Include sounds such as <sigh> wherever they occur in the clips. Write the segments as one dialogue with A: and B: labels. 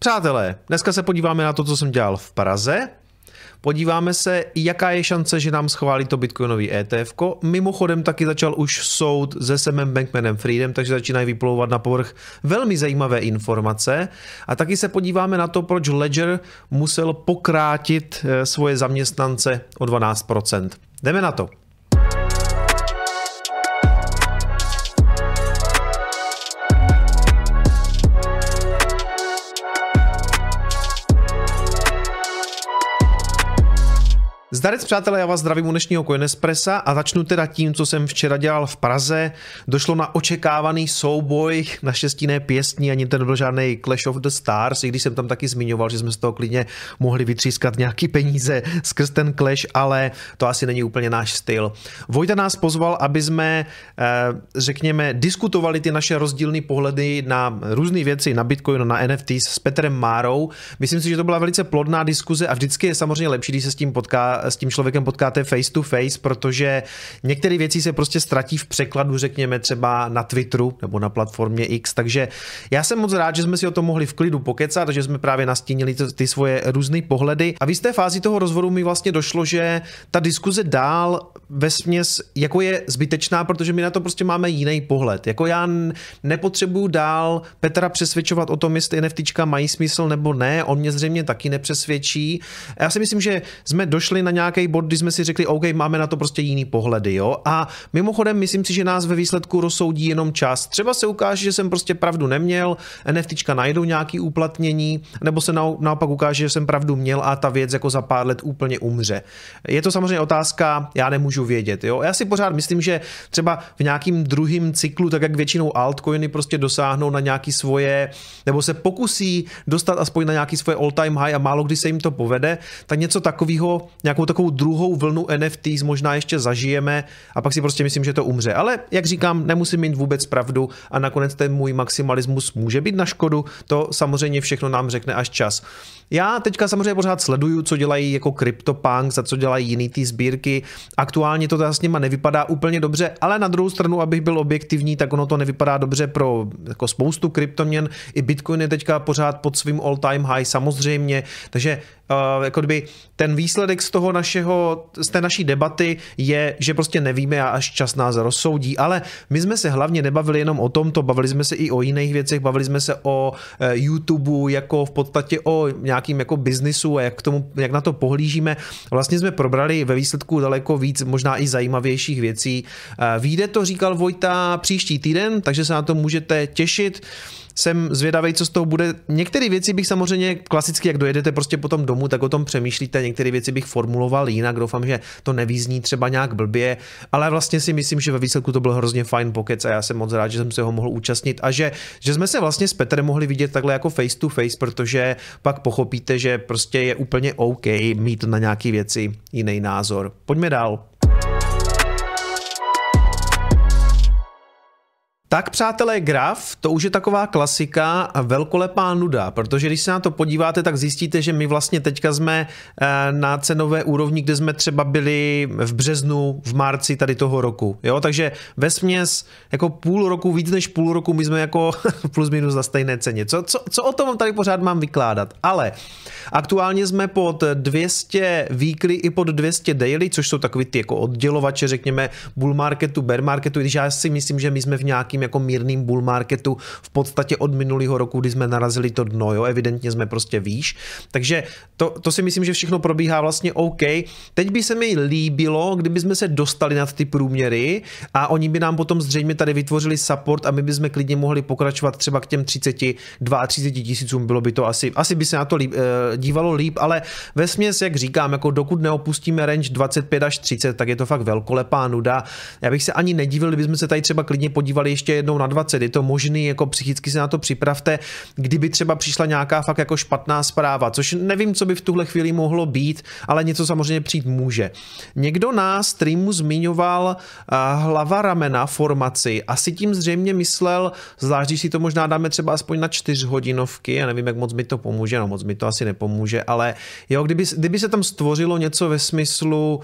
A: Přátelé, dneska se podíváme na to, co jsem dělal v Praze. Podíváme se, jaká je šance, že nám schválí to bitcoinový ETF. Mimochodem taky začal už soud se Semem Bankmanem Freedom, takže začínají vyplouvat na povrch velmi zajímavé informace. A taky se podíváme na to, proč Ledger musel pokrátit eh, svoje zaměstnance o 12%. Jdeme na to. Zdarec přátelé, já vás zdravím u dnešního Coinespressa a začnu teda tím, co jsem včera dělal v Praze. Došlo na očekávaný souboj, naštěstí ne pěstní, ani ten byl žádný Clash of the Stars, i když jsem tam taky zmiňoval, že jsme z toho klidně mohli vytřískat nějaký peníze skrz ten Clash, ale to asi není úplně náš styl. Vojta nás pozval, aby jsme, eh, řekněme, diskutovali ty naše rozdílné pohledy na různé věci, na Bitcoin, na NFTs s Petrem Márou. Myslím si, že to byla velice plodná diskuze a vždycky je samozřejmě lepší, když se s tím potká s tím člověkem potkáte face to face, protože některé věci se prostě ztratí v překladu, řekněme třeba na Twitteru nebo na platformě X, takže já jsem moc rád, že jsme si o tom mohli v klidu pokecat, že jsme právě nastínili ty, svoje různé pohledy. A v jisté fázi toho rozhovoru mi vlastně došlo, že ta diskuze dál ve směs jako je zbytečná, protože my na to prostě máme jiný pohled. Jako já nepotřebuju dál Petra přesvědčovat o tom, jestli NFTčka mají smysl nebo ne, on mě zřejmě taky nepřesvědčí. Já si myslím, že jsme došli na nějaký bod, kdy jsme si řekli, OK, máme na to prostě jiný pohledy, jo. A mimochodem, myslím si, že nás ve výsledku rozsoudí jenom čas. Třeba se ukáže, že jsem prostě pravdu neměl, NFTčka najdou nějaký uplatnění, nebo se naopak ukáže, že jsem pravdu měl a ta věc jako za pár let úplně umře. Je to samozřejmě otázka, já nemůžu vědět, jo. Já si pořád myslím, že třeba v nějakým druhém cyklu, tak jak většinou altcoiny prostě dosáhnou na nějaký svoje, nebo se pokusí dostat aspoň na nějaký svoje all time high a málo kdy se jim to povede, tak něco takového, nějakou takovou druhou vlnu NFTs možná ještě zažijeme a pak si prostě myslím, že to umře. Ale jak říkám, nemusím mít vůbec pravdu a nakonec ten můj maximalismus může být na škodu, to samozřejmě všechno nám řekne až čas. Já teďka samozřejmě pořád sleduju, co dělají jako CryptoPunks a co dělají jiný ty sbírky. Aktuálně to s nima nevypadá úplně dobře, ale na druhou stranu, abych byl objektivní, tak ono to nevypadá dobře pro jako spoustu kryptoměn. I Bitcoin je teďka pořád pod svým all time high samozřejmě, takže uh, jako kdyby ten výsledek z toho našeho, z té naší debaty je, že prostě nevíme a až čas nás rozsoudí, ale my jsme se hlavně nebavili jenom o tomto, bavili jsme se i o jiných věcech, bavili jsme se o uh, YouTube jako v podstatě o nějakým jako biznisu a jak, k tomu, jak na to pohlížíme. Vlastně jsme probrali ve výsledku daleko víc, možná i zajímavějších věcí. Uh, Výjde to, říkal Vojta, příští týden, takže se na to můžete těšit jsem zvědavý, co z toho bude. Některé věci bych samozřejmě klasicky, jak dojedete prostě potom domů, tak o tom přemýšlíte. Některé věci bych formuloval jinak. Doufám, že to nevízní třeba nějak blbě, ale vlastně si myslím, že ve výsledku to byl hrozně fajn pokec a já jsem moc rád, že jsem se ho mohl účastnit a že, že jsme se vlastně s Petrem mohli vidět takhle jako face to face, protože pak pochopíte, že prostě je úplně OK mít na nějaké věci jiný názor. Pojďme dál. Tak přátelé, graf, to už je taková klasika a velkolepá nuda, protože když se na to podíváte, tak zjistíte, že my vlastně teďka jsme eh, na cenové úrovni, kde jsme třeba byli v březnu, v marci tady toho roku. Jo? Takže ve směs jako půl roku, víc než půl roku, my jsme jako <laughs> plus minus na stejné ceně. Co, co, co o tom tady pořád mám vykládat? Ale aktuálně jsme pod 200 weekly i pod 200 daily, což jsou takový ty jako oddělovače, řekněme, bull marketu, bear marketu, když já si myslím, že my jsme v nějaký nějakým jako mírným bull marketu v podstatě od minulého roku, kdy jsme narazili to dno, jo, evidentně jsme prostě výš. Takže to, to si myslím, že všechno probíhá vlastně OK. Teď by se mi líbilo, kdyby jsme se dostali nad ty průměry a oni by nám potom zřejmě tady vytvořili support a my bychom klidně mohli pokračovat třeba k těm 32 30 tisícům, bylo by to asi, asi by se na to líp, eh, dívalo líp, ale ve směs, jak říkám, jako dokud neopustíme range 25 až 30, tak je to fakt velkolepá nuda. Já bych se ani nedivil, kdybychom se tady třeba klidně podívali ještě jednou na 20, je to možný, jako psychicky se na to připravte, kdyby třeba přišla nějaká fakt jako špatná zpráva, což nevím, co by v tuhle chvíli mohlo být, ale něco samozřejmě přijít může. Někdo na streamu zmiňoval uh, hlava ramena formaci, asi tím zřejmě myslel, zvlášť když si to možná dáme třeba aspoň na čtyřhodinovky, já nevím, jak moc mi to pomůže, no moc mi to asi nepomůže, ale jo, kdyby, kdyby se tam stvořilo něco ve smyslu uh,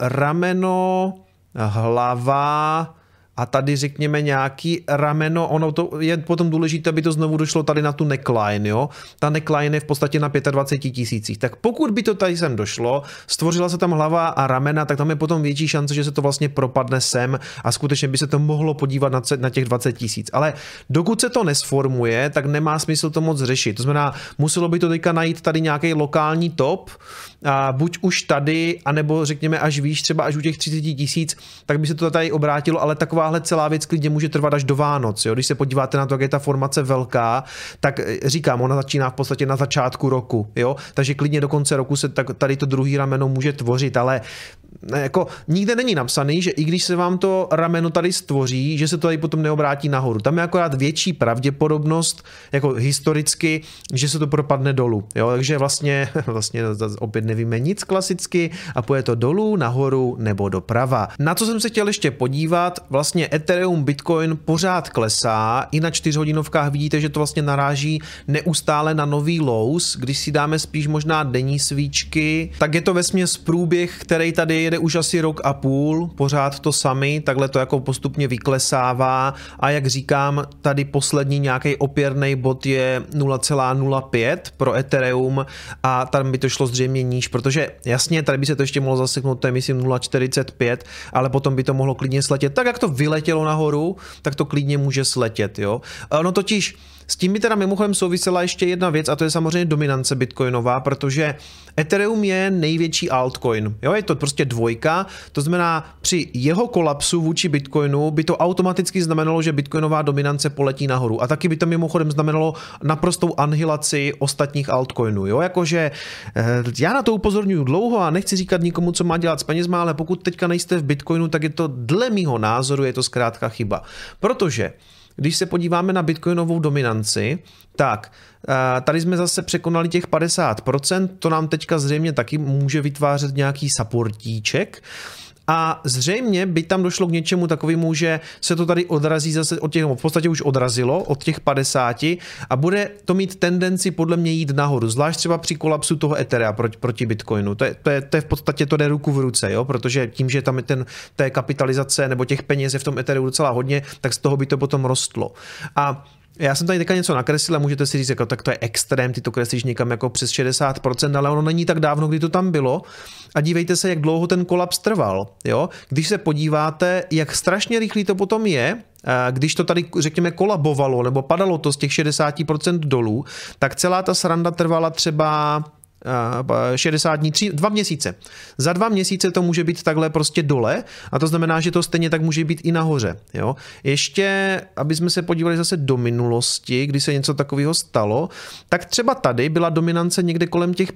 A: rameno, hlava, a tady řekněme nějaký rameno, ono to je potom důležité, aby to znovu došlo tady na tu neckline, jo. Ta neckline je v podstatě na 25 tisících. Tak pokud by to tady sem došlo, stvořila se tam hlava a ramena, tak tam je potom větší šance, že se to vlastně propadne sem a skutečně by se to mohlo podívat na, těch 20 tisíc. Ale dokud se to nesformuje, tak nemá smysl to moc řešit. To znamená, muselo by to teďka najít tady nějaký lokální top, a buď už tady, anebo řekněme až výš, třeba až u těch 30 tisíc, tak by se to tady obrátilo, ale takováhle celá věc klidně může trvat až do Vánoc. Jo? Když se podíváte na to, jak je ta formace velká, tak eh, říkám, ona začíná v podstatě na začátku roku, jo? takže klidně do konce roku se tady to druhý rameno může tvořit, ale jako nikde není napsaný, že i když se vám to rameno tady stvoří, že se to tady potom neobrátí nahoru. Tam je akorát větší pravděpodobnost, jako historicky, že se to propadne dolů. Jo? Takže vlastně, <laughs> vlastně opět nevíme nic klasicky a půjde to dolů, nahoru nebo doprava. Na co jsem se chtěl ještě podívat, vlastně Ethereum, Bitcoin pořád klesá, i na čtyřhodinovkách vidíte, že to vlastně naráží neustále na nový lows, když si dáme spíš možná denní svíčky, tak je to vesměs průběh, který tady jede už asi rok a půl, pořád to sami, takhle to jako postupně vyklesává a jak říkám, tady poslední nějaký opěrný bod je 0,05 pro Ethereum a tam by to šlo zřejmě níž, protože jasně, tady by se to ještě mohlo zaseknout, to je myslím 0,45, ale potom by to mohlo klidně sletět. Tak jak to vyletělo nahoru, tak to klidně může sletět, jo. No totiž s tím by teda mimochodem souvisela ještě jedna věc a to je samozřejmě dominance bitcoinová, protože Ethereum je největší altcoin. Jo, je to prostě dvojka, to znamená při jeho kolapsu vůči bitcoinu by to automaticky znamenalo, že bitcoinová dominance poletí nahoru. A taky by to mimochodem znamenalo naprostou anhilaci ostatních altcoinů. Jo, jakože eh, já na to upozorňuji dlouho a nechci říkat nikomu, co má dělat s penězma, ale pokud teďka nejste v bitcoinu, tak je to dle mýho názoru je to zkrátka chyba. Protože když se podíváme na bitcoinovou dominanci, tak eh, tady jsme zase překonali těch 50%, to nám teďka zřejmě taky může vytvářet nějaký supportíček. A zřejmě by tam došlo k něčemu takovému, že se to tady odrazí zase od těch, v podstatě už odrazilo od těch 50 a bude to mít tendenci podle mě jít nahoru, zvlášť třeba při kolapsu toho Etherea proti, proti Bitcoinu. To je, to, je, to je v podstatě to jde ruku v ruce, jo? protože tím, že tam je ten, té kapitalizace nebo těch peněz je v tom Ethereu docela hodně, tak z toho by to potom rostlo. A já jsem tady teďka něco nakreslil a můžete si říct, jako, tak to je extrém, ty to kreslíš někam jako přes 60%, ale ono není tak dávno, kdy to tam bylo. A dívejte se, jak dlouho ten kolaps trval. Jo? Když se podíváte, jak strašně rychlý to potom je, když to tady, řekněme, kolabovalo nebo padalo to z těch 60% dolů, tak celá ta sranda trvala třeba 60 dní, tři, dva měsíce. Za dva měsíce to může být takhle prostě dole a to znamená, že to stejně tak může být i nahoře. Jo? Ještě, aby jsme se podívali zase do minulosti, kdy se něco takového stalo, tak třeba tady byla dominance někde kolem těch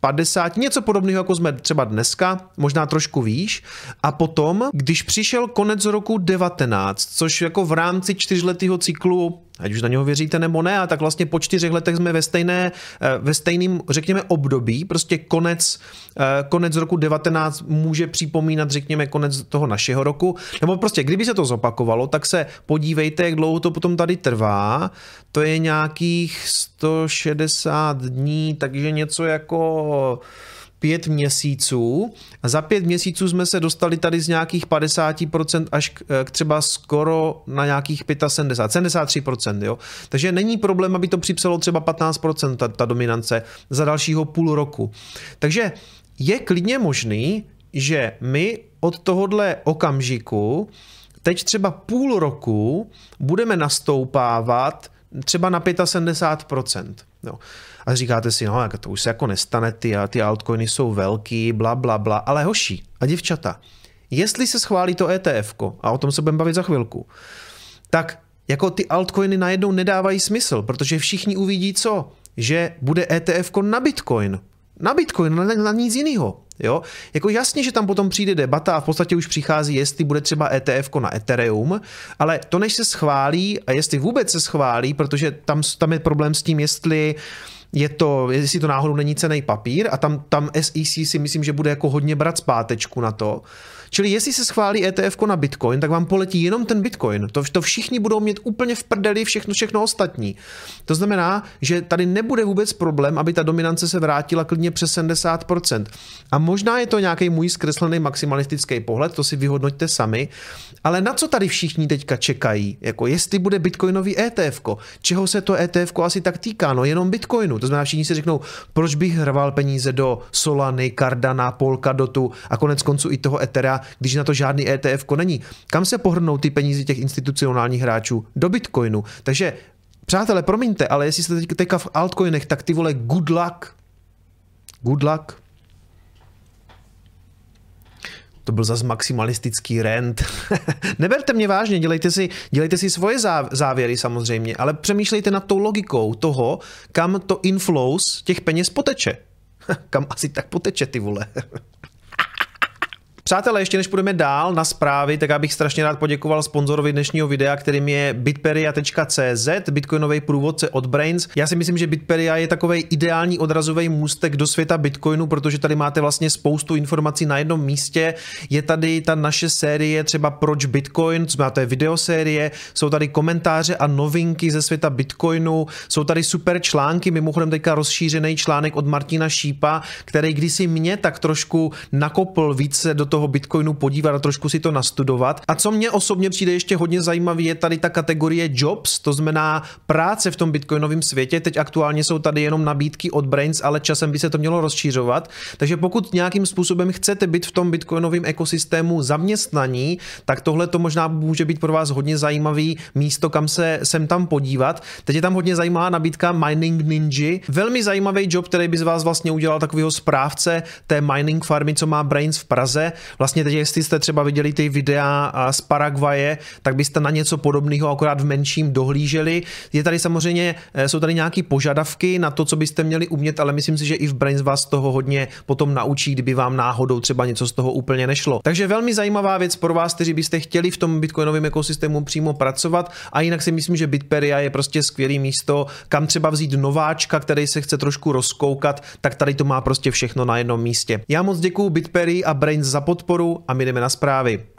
A: 50, něco podobného, jako jsme třeba dneska, možná trošku výš. A potom, když přišel konec roku 19, což jako v rámci čtyřletého cyklu ať už na něho věříte nebo ne, a tak vlastně po čtyřech letech jsme ve, stejné, eh, ve stejném, řekněme, období, prostě konec, eh, konec roku 19 může připomínat, řekněme, konec toho našeho roku, nebo prostě kdyby se to zopakovalo, tak se podívejte, jak dlouho to potom tady trvá, to je nějakých 160 dní, takže něco jako pět měsíců za pět měsíců jsme se dostali tady z nějakých 50% až k, k třeba skoro na nějakých 75, 73%, jo. Takže není problém, aby to připsalo třeba 15% ta, ta dominance za dalšího půl roku. Takže je klidně možný, že my od tohohle okamžiku teď třeba půl roku budeme nastoupávat třeba na 75%. Jo. A říkáte si, no, to už se jako nestane, ty, ty altcoiny jsou velký, bla, bla, bla. Ale hoši a děvčata, jestli se schválí to ETF, a o tom se budeme bavit za chvilku, tak jako ty altcoiny najednou nedávají smysl, protože všichni uvidí co? Že bude ETF na Bitcoin. Na Bitcoin, na, na nic jiného. Jo? Jako jasně, že tam potom přijde debata a v podstatě už přichází, jestli bude třeba ETF na Ethereum, ale to než se schválí a jestli vůbec se schválí, protože tam, tam je problém s tím, jestli je to, jestli to náhodou není cený papír a tam, tam SEC si myslím, že bude jako hodně brát zpátečku na to, Čili jestli se schválí ETF na Bitcoin, tak vám poletí jenom ten Bitcoin. To, to všichni budou mít úplně v prdeli všechno, všechno ostatní. To znamená, že tady nebude vůbec problém, aby ta dominance se vrátila klidně přes 70%. A možná je to nějaký můj zkreslený maximalistický pohled, to si vyhodnoťte sami, ale na co tady všichni teďka čekají? Jako jestli bude bitcoinový ETF, čeho se to ETF asi tak týká? No jenom bitcoinu. To znamená, všichni si řeknou, proč bych hrval peníze do Solany, Cardana, Polkadotu a konec konců i toho Ethera, když na to žádný ETF není. Kam se pohrnou ty peníze těch institucionálních hráčů? Do bitcoinu. Takže Přátelé, promiňte, ale jestli jste teďka v altcoinech, tak ty vole good luck. Good luck. To byl zase maximalistický rent. <laughs> Neberte mě vážně, dělejte si, dělejte si svoje závěry samozřejmě, ale přemýšlejte nad tou logikou toho, kam to inflows těch peněz poteče. <laughs> kam asi tak poteče ty vole. Přátelé, ještě než půjdeme dál na zprávy, tak já bych strašně rád poděkoval sponzorovi dnešního videa, kterým je bitperia.cz, bitcoinový průvodce od Brains. Já si myslím, že Bitperia je takový ideální odrazový můstek do světa Bitcoinu, protože tady máte vlastně spoustu informací na jednom místě. Je tady ta naše série třeba Proč Bitcoin, co máte videosérie, jsou tady komentáře a novinky ze světa Bitcoinu, jsou tady super články, mimochodem teďka rozšířený článek od Martina Šípa, který kdysi mě tak trošku nakopl více do toho toho Bitcoinu podívat a trošku si to nastudovat. A co mě osobně přijde ještě hodně zajímavý, je tady ta kategorie jobs, to znamená práce v tom bitcoinovém světě. Teď aktuálně jsou tady jenom nabídky od Brains, ale časem by se to mělo rozšířovat. Takže pokud nějakým způsobem chcete být v tom bitcoinovém ekosystému zaměstnaní, tak tohle to možná může být pro vás hodně zajímavý místo, kam se sem tam podívat. Teď je tam hodně zajímavá nabídka Mining Ninja. Velmi zajímavý job, který by z vás vlastně udělal takového správce té mining farmy, co má Brains v Praze. Vlastně teď, jestli jste třeba viděli ty videa z Paraguaje, tak byste na něco podobného akorát v menším dohlíželi. Je tady samozřejmě, eh, jsou tady nějaké požadavky na to, co byste měli umět, ale myslím si, že i v Brains vás toho hodně potom naučí, kdyby vám náhodou třeba něco z toho úplně nešlo. Takže velmi zajímavá věc pro vás, kteří byste chtěli v tom bitcoinovém ekosystému přímo pracovat a jinak si myslím, že Bitperia je prostě skvělý místo, kam třeba vzít nováčka, který se chce trošku rozkoukat, tak tady to má prostě všechno na jednom místě. Já moc děkuji Bitperii a Brains za podporu a my jdeme na zprávy.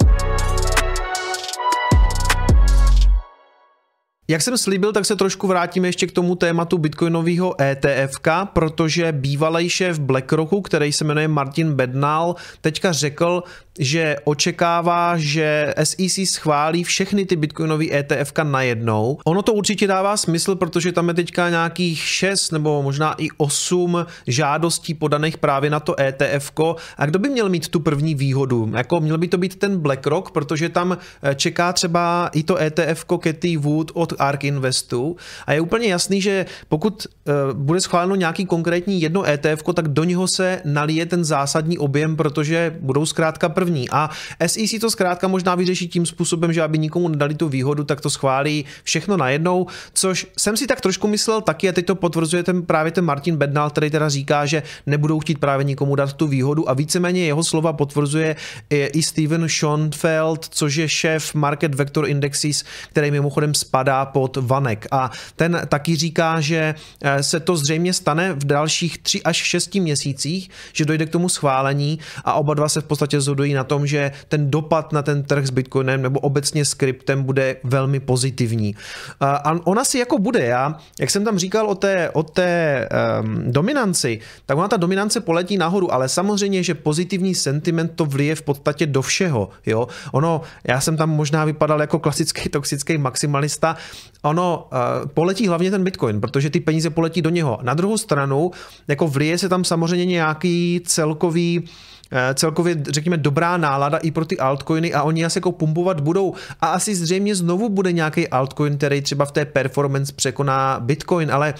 A: Jak jsem slíbil, tak se trošku vrátíme ještě k tomu tématu bitcoinového ETF, protože bývalý šéf BlackRocku, který se jmenuje Martin Bednal, teďka řekl, že očekává, že SEC schválí všechny ty bitcoinové ETF najednou. Ono to určitě dává smysl, protože tam je teďka nějakých 6 nebo možná i 8 žádostí podaných právě na to ETF. A kdo by měl mít tu první výhodu? Jako měl by to být ten BlackRock, protože tam eh, čeká třeba i to ETF Cathy Wood od ARK Investu. A je úplně jasný, že pokud uh, bude schváleno nějaký konkrétní jedno ETF, tak do něho se nalije ten zásadní objem, protože budou zkrátka první. A SEC to zkrátka možná vyřeší tím způsobem, že aby nikomu nedali tu výhodu, tak to schválí všechno najednou, což jsem si tak trošku myslel taky a teď to potvrzuje ten, právě ten Martin Bednal, který teda říká, že nebudou chtít právě nikomu dát tu výhodu. A víceméně jeho slova potvrzuje i Steven Schoenfeld, což je šéf Market Vector Indexes, který mimochodem spadá pod Vanek a ten taky říká, že eh, se to zřejmě stane v dalších 3 až 6 měsících, že dojde k tomu schválení a oba dva se v podstatě zhodují na tom, že ten dopad na ten trh s Bitcoinem nebo obecně s kryptem bude velmi pozitivní. A ona si jako bude, já, jak jsem tam říkal o té, o té um, dominanci, tak ona ta dominance poletí nahoru, ale samozřejmě, že pozitivní sentiment to vlije v podstatě do všeho. Jo? Ono, já jsem tam možná vypadal jako klasický toxický maximalista, ono uh, poletí hlavně ten Bitcoin, protože ty peníze poletí do něho. Na druhou stranu, jako vlije se tam samozřejmě nějaký celkový Eh, celkově, řekněme, dobrá nálada i pro ty altcoiny a oni asi jako pumpovat budou. A asi zřejmě znovu bude nějaký altcoin, který třeba v té performance překoná Bitcoin, ale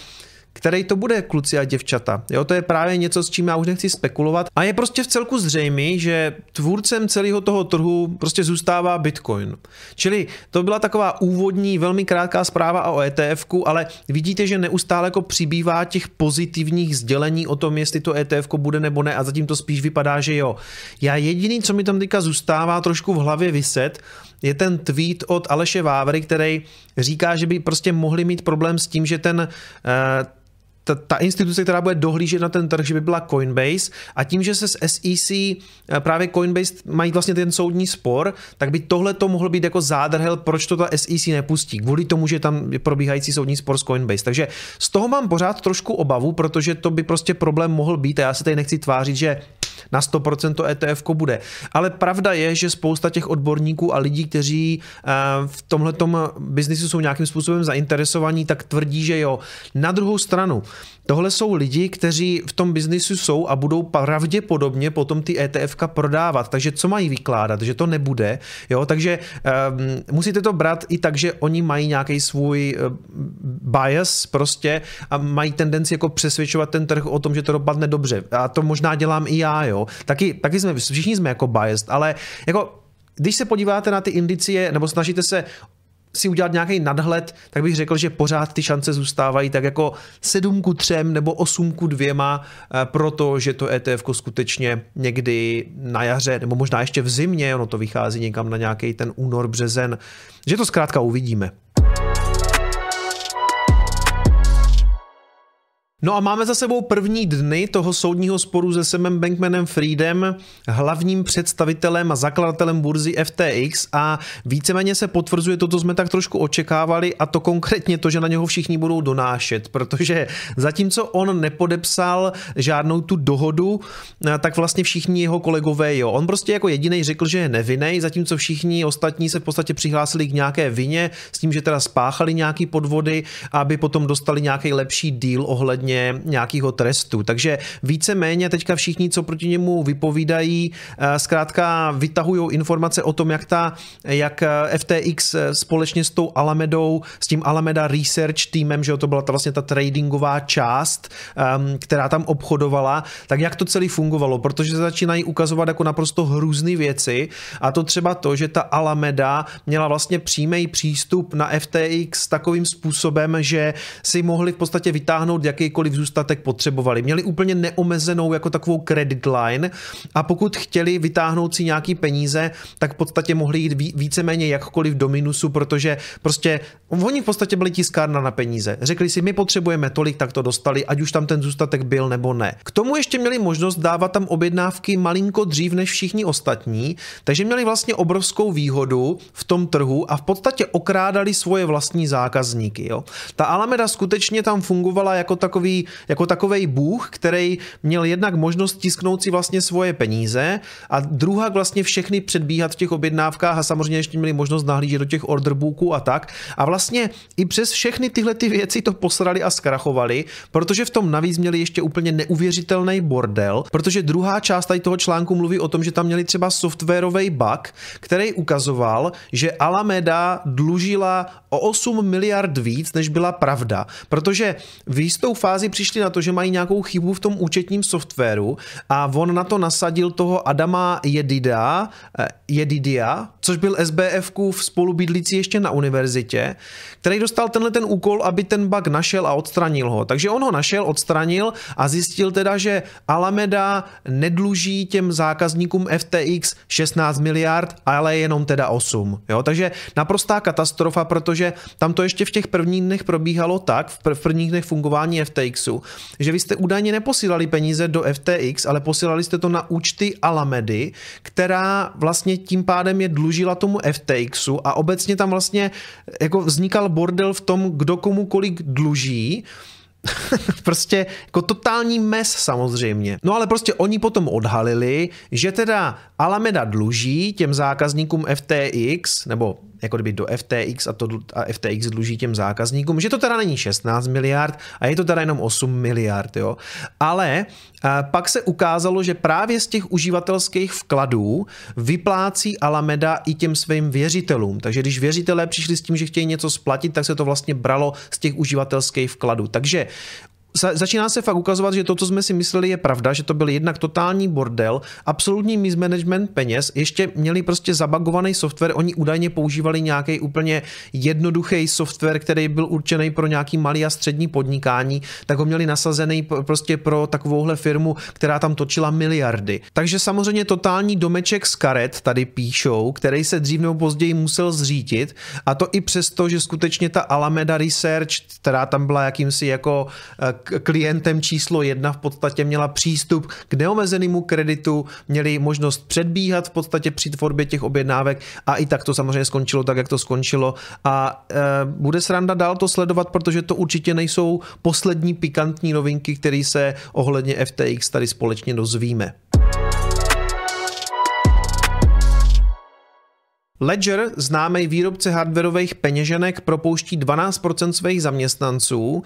A: který to bude, kluci a děvčata. Jo, to je právě něco, s čím já už nechci spekulovat. A je prostě v celku zřejmé, že tvůrcem celého toho trhu prostě zůstává Bitcoin. Čili to byla taková úvodní, velmi krátká zpráva o etf ale vidíte, že neustále jako přibývá těch pozitivních sdělení o tom, jestli to ETF bude nebo ne a zatím to spíš vypadá, že jo. Já jediný, co mi tam teďka zůstává trošku v hlavě vyset, je ten tweet od Aleše Vávry, který říká, že by prostě mohli mít problém s tím, že ten, eh, ta, ta instituce, která bude dohlížet na ten trh, že by byla Coinbase a tím, že se s SEC eh, právě Coinbase mají vlastně ten soudní spor, tak by tohle to mohl být jako zádrhel, proč to ta SEC nepustí. Kvůli tomu, že tam je probíhající soudní spor s Coinbase. Takže z toho mám pořád trošku obavu, protože to by prostě problém mohl být a já se tady nechci tvářit, že na 100% to ETF bude. Ale pravda je, že spousta těch odborníků a lidí, kteří eh, v tomhle biznisu jsou nějakým způsobem zainteresovaní, tak tvrdí, že jo. Na druhou stranu, Tohle jsou lidi, kteří v tom biznisu jsou a budou pravděpodobně potom ty ETF prodávat. Takže co mají vykládat, že to nebude. Jo? Takže um, musíte to brát i tak, že oni mají nějaký svůj uh, bias prostě a mají tendenci jako přesvědčovat ten trh o tom, že to dopadne dobře. A to možná dělám i já, jo. Taky, taky jsme, všichni jsme jako biased, ale jako když se podíváte na ty indicie, nebo snažíte se si udělat nějaký nadhled, tak bych řekl, že pořád ty šance zůstávají tak jako 7 ku 3 nebo 8 ku 2, eh, protože to ETF skutečně někdy na jaře, nebo možná ještě v zimě, ono to vychází někam na nějaký ten únor, březen, že to zkrátka uvidíme. No a máme za sebou první dny toho soudního sporu se Samem Bankmanem Freedem, hlavním představitelem a zakladatelem burzy FTX a víceméně se potvrzuje to, co jsme tak trošku očekávali a to konkrétně to, že na něho všichni budou donášet, protože zatímco on nepodepsal žádnou tu dohodu, tak vlastně všichni jeho kolegové jo. On prostě jako jediný řekl, že je nevinný, zatímco všichni ostatní se v podstatě přihlásili k nějaké vině s tím, že teda spáchali nějaký podvody, aby potom dostali nějaký lepší deal ohledně ohledně nějakého trestu. Takže víceméně teďka všichni, co proti němu vypovídají, eh, zkrátka vytahují informace o tom, jak ta, jak eh, FTX eh, společně s tou Alamedou, s tím Alameda Research týmem, že to byla ta vlastně ta tradingová část, ehm, která tam obchodovala, tak jak to celé fungovalo, protože se začínají ukazovat jako naprosto hrůzné věci a to třeba to, že ta Alameda měla vlastně přímý přístup na FTX takovým způsobem, že si mohli v podstatě vytáhnout jaký jakýkoliv zůstatek potřebovali. Měli úplně neomezenou jako takovou credit line a pokud chtěli vytáhnout si nějaký peníze, tak v podstatě mohli jít víceméně jakkoliv do minusu, protože prostě oni v podstatě byli tiskárna na peníze. Řekli si, my potřebujeme tolik, tak to dostali, ať už tam ten zůstatek byl nebo ne. K tomu ještě měli možnost dávat tam objednávky malinko dřív než všichni ostatní, takže měli vlastně obrovskou výhodu v tom trhu a v podstatě okrádali svoje vlastní zákazníky. Jo. Ta Alameda skutečně tam fungovala jako takový takový, jako takovej bůh, který měl jednak možnost tisknout si vlastně svoje peníze a druhá vlastně všechny předbíhat v těch objednávkách a samozřejmě ještě měli možnost nahlížet do těch orderbooků a tak. A vlastně i přes všechny tyhle ty věci to posrali a zkrachovali, protože v tom navíc měli ještě úplně neuvěřitelný bordel, protože druhá část tady toho článku mluví o tom, že tam měli třeba softwarový bug, který ukazoval, že Alameda dlužila o 8 miliard víc, než byla pravda, protože v jistou fázi přišli na to, že mají nějakou chybu v tom účetním softwaru a on na to nasadil toho Adama Jedida, eh, Jedidia, což byl SBF v spolubydlící ještě na univerzitě, který dostal tenhle ten úkol, aby ten bug našel a odstranil ho. Takže on ho našel, odstranil a zjistil teda, že Alameda nedluží těm zákazníkům FTX 16 miliard, ale jenom teda 8. Jo? Takže naprostá katastrofa, protože tam to ještě v těch prvních dnech probíhalo tak, v prvních dnech fungování FTXu, že vy jste údajně neposílali peníze do FTX, ale posílali jste to na účty Alamedy, která vlastně tím pádem je dlužila tomu FTXu a obecně tam vlastně jako vznikal bordel v tom, kdo komu kolik dluží, <laughs> prostě jako totální mes samozřejmě. No ale prostě oni potom odhalili, že teda Alameda dluží těm zákazníkům FTX, nebo jako kdyby do FTX a, to, a FTX dluží těm zákazníkům, že to teda není 16 miliard a je to teda jenom 8 miliard, jo. Ale a pak se ukázalo, že právě z těch uživatelských vkladů vyplácí Alameda i těm svým věřitelům. Takže když věřitelé přišli s tím, že chtějí něco splatit, tak se to vlastně bralo z těch uživatelských vkladů. Takže začíná se fakt ukazovat, že to, co jsme si mysleli, je pravda, že to byl jednak totální bordel, absolutní mismanagement peněz, ještě měli prostě zabagovaný software, oni údajně používali nějaký úplně jednoduchý software, který byl určený pro nějaký malý a střední podnikání, tak ho měli nasazený prostě pro takovouhle firmu, která tam točila miliardy. Takže samozřejmě totální domeček z karet tady píšou, který se dřív nebo později musel zřítit a to i přesto, že skutečně ta Alameda Research, která tam byla jakýmsi jako eh, klientem číslo jedna v podstatě měla přístup k neomezenému kreditu, měli možnost předbíhat v podstatě při tvorbě těch objednávek a i tak to samozřejmě skončilo tak, jak to skončilo a e, bude sranda dál to sledovat, protože to určitě nejsou poslední pikantní novinky, které se ohledně FTX tady společně dozvíme. Ledger, známý výrobce hardwareových peněženek, propouští 12% svých zaměstnanců.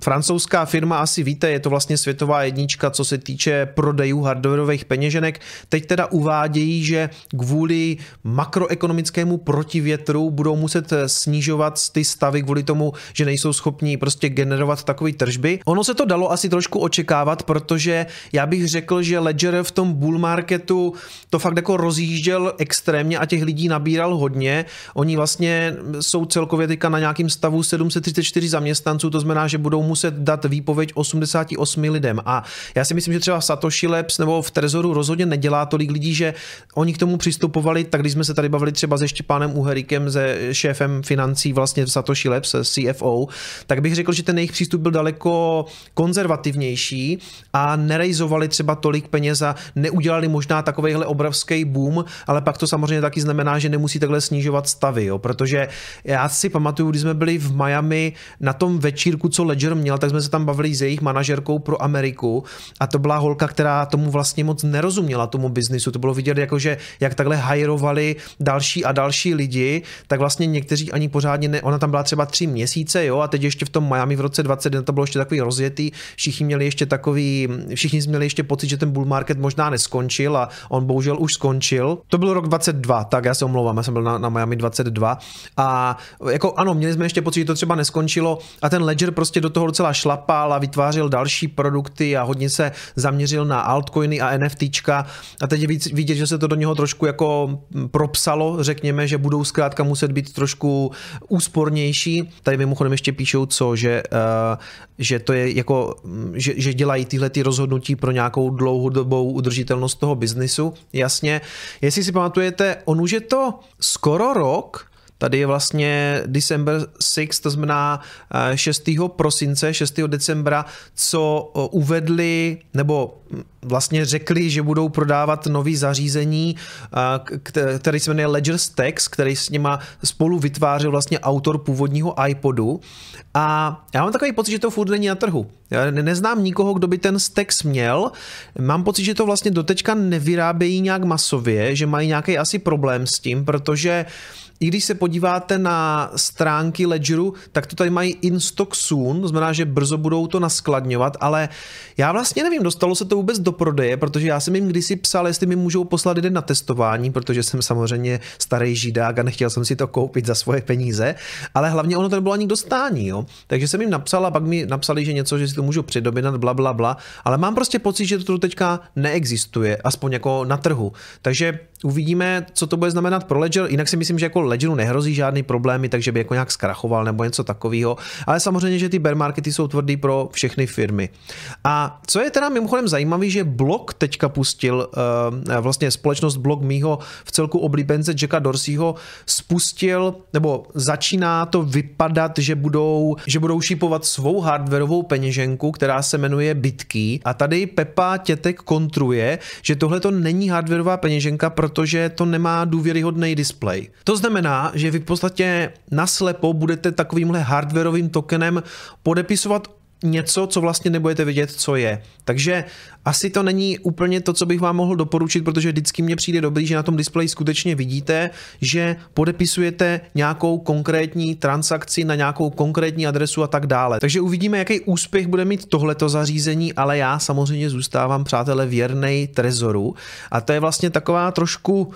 A: Francouzská firma, asi víte, je to vlastně světová jednička, co se týče prodejů hardwareových peněženek. Teď teda uvádějí, že kvůli makroekonomickému protivětru budou muset snižovat ty stavy kvůli tomu, že nejsou schopní prostě generovat takové tržby. Ono se to dalo asi trošku očekávat, protože já bych řekl, že Ledger v tom bull marketu to fakt jako rozjížděl extrémně a těch lidí lidí nabíral hodně. Oni vlastně jsou celkově teďka na nějakým stavu 734 zaměstnanců, to znamená, že budou muset dát výpověď 88 lidem. A já si myslím, že třeba Satoshi Labs nebo v Trezoru rozhodně nedělá tolik lidí, že oni k tomu přistupovali, tak když jsme se tady bavili třeba se Štěpánem Uherikem, se šéfem financí vlastně v Satoshi Labs, CFO, tak bych řekl, že ten jejich přístup byl daleko konzervativnější a nerejzovali třeba tolik peněz a neudělali možná takovýhle obrovský boom, ale pak to samozřejmě taky znamená, že nemusí takhle snižovat stavy, jo, protože já si pamatuju, když jsme byli v Miami na tom večírku, co Ledger měl, tak jsme se tam bavili s jejich manažerkou pro Ameriku a to byla holka, která tomu vlastně moc nerozuměla, tomu biznisu. To bylo vidět, jako že jak takhle hajrovali další a další lidi, tak vlastně někteří ani pořádně ne, ona tam byla třeba tři měsíce, jo, a teď ještě v tom Miami v roce 21 to bylo ještě takový rozjetý, všichni měli ještě takový, všichni měli ještě pocit, že ten bull market možná neskončil a on bohužel už skončil. To byl rok 22, tak já se omlouvám, já jsem byl na, na Miami 22 a jako ano, měli jsme ještě pocit, že to třeba neskončilo a ten Ledger prostě do toho docela šlapal a vytvářel další produkty a hodně se zaměřil na altcoiny a NFTčka a teď je vidět, že se to do něho trošku jako propsalo, řekněme, že budou zkrátka muset být trošku úspornější. Tady mimochodem ještě píšou co, že, uh, že to je jako, že, že dělají tyhle ty rozhodnutí pro nějakou dlouhodobou udržitelnost toho biznisu. Jasně, jestli si pamatujete, on už je to skoro rok, Tady je vlastně December 6, to znamená 6. Eh, prosince, 6. decembra, co eh, uvedli, nebo hm, vlastně řekli, že budou prodávat nový zařízení, eh, který se jmenuje Ledger Stacks, který s nima spolu vytvářel vlastně autor původního iPodu. A já mám takový pocit, že to furt není na trhu. Já neznám nikoho, kdo by ten Stacks měl. Mám pocit, že to vlastně dotečka nevyrábějí nějak masově, že mají nějaký asi problém s tím, protože i když se podíváte na stránky Ledgeru, tak to tady mají in stock soon, to znamená, že brzo budou to naskladňovat, ale já vlastně nevím, dostalo se to vůbec do prodeje, protože já jsem jim kdysi psal, jestli mi můžou poslat jeden na testování, protože jsem samozřejmě starý židák a nechtěl jsem si to koupit za svoje peníze, ale hlavně ono to nebylo ani k dostání, jo. Takže jsem jim napsal a pak mi napsali, že něco, že si to můžu předobědat, bla, bla, bla, ale mám prostě pocit, že to teďka neexistuje, aspoň jako na trhu. Takže uvidíme, co to bude znamenat pro Ledger. Jinak si myslím, že jako Ledgeru nehrozí žádný problémy, takže by jako nějak zkrachoval nebo něco takového. Ale samozřejmě, že ty bear markety jsou tvrdý pro všechny firmy. A co je teda mimochodem zajímavé, že Block teďka pustil, uh, vlastně společnost Block mýho v celku oblíbence Jacka Dorseyho spustil, nebo začíná to vypadat, že budou, že budou šípovat svou hardwareovou peněženku, která se jmenuje Bitkey. A tady Pepa Tětek kontruje, že tohle to není hardwareová peněženka, protože to nemá důvěryhodný display. To znamená, že vy v podstatě naslepo budete takovýmhle hardwareovým tokenem podepisovat něco, co vlastně nebudete vědět, co je. Takže asi to není úplně to, co bych vám mohl doporučit, protože vždycky mně přijde dobrý, že na tom displeji skutečně vidíte, že podepisujete nějakou konkrétní transakci na nějakou konkrétní adresu a tak dále. Takže uvidíme, jaký úspěch bude mít tohleto zařízení, ale já samozřejmě zůstávám, přátelé, věrnej Trezoru a to je vlastně taková trošku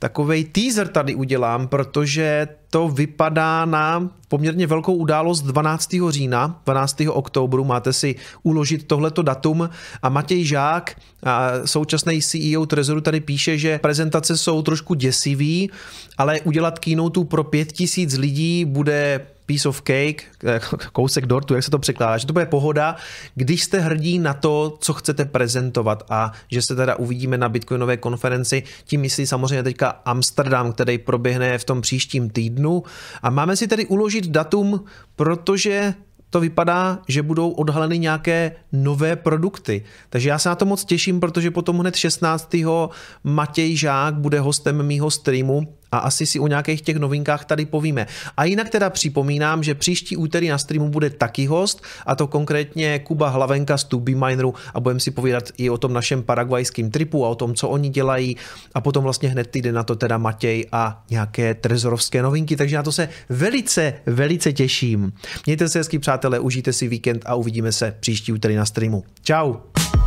A: takový teaser tady udělám, protože to vypadá na poměrně velkou událost 12. října, 12. oktobru, máte si uložit tohleto datum a Matěj Žák, současný CEO Trezoru, tady píše, že prezentace jsou trošku děsivý, ale udělat keynote pro 5000 lidí bude piece of cake, eh, kousek dortu, jak se to překládá, že to bude pohoda, když jste hrdí na to, co chcete prezentovat a že se teda uvidíme na Bitcoinové konferenci, tím myslí samozřejmě teďka Amsterdam, který proběhne v tom příštím týdnu a máme si tedy uložit datum, protože to vypadá, že budou odhaleny nějaké nové produkty. Takže já se na to moc těším, protože potom hned 16. Matěj Žák bude hostem mýho streamu a asi si o nějakých těch novinkách tady povíme. A jinak teda připomínám, že příští úterý na streamu bude taky host, a to konkrétně Kuba Hlavenka z Tubi Mineru a budeme si povídat i o tom našem paraguajském tripu a o tom, co oni dělají a potom vlastně hned týden na to teda Matěj a nějaké trezorovské novinky, takže na to se velice, velice těším. Mějte se hezky přátelé, užijte si víkend a uvidíme se příští úterý na streamu. Ciao.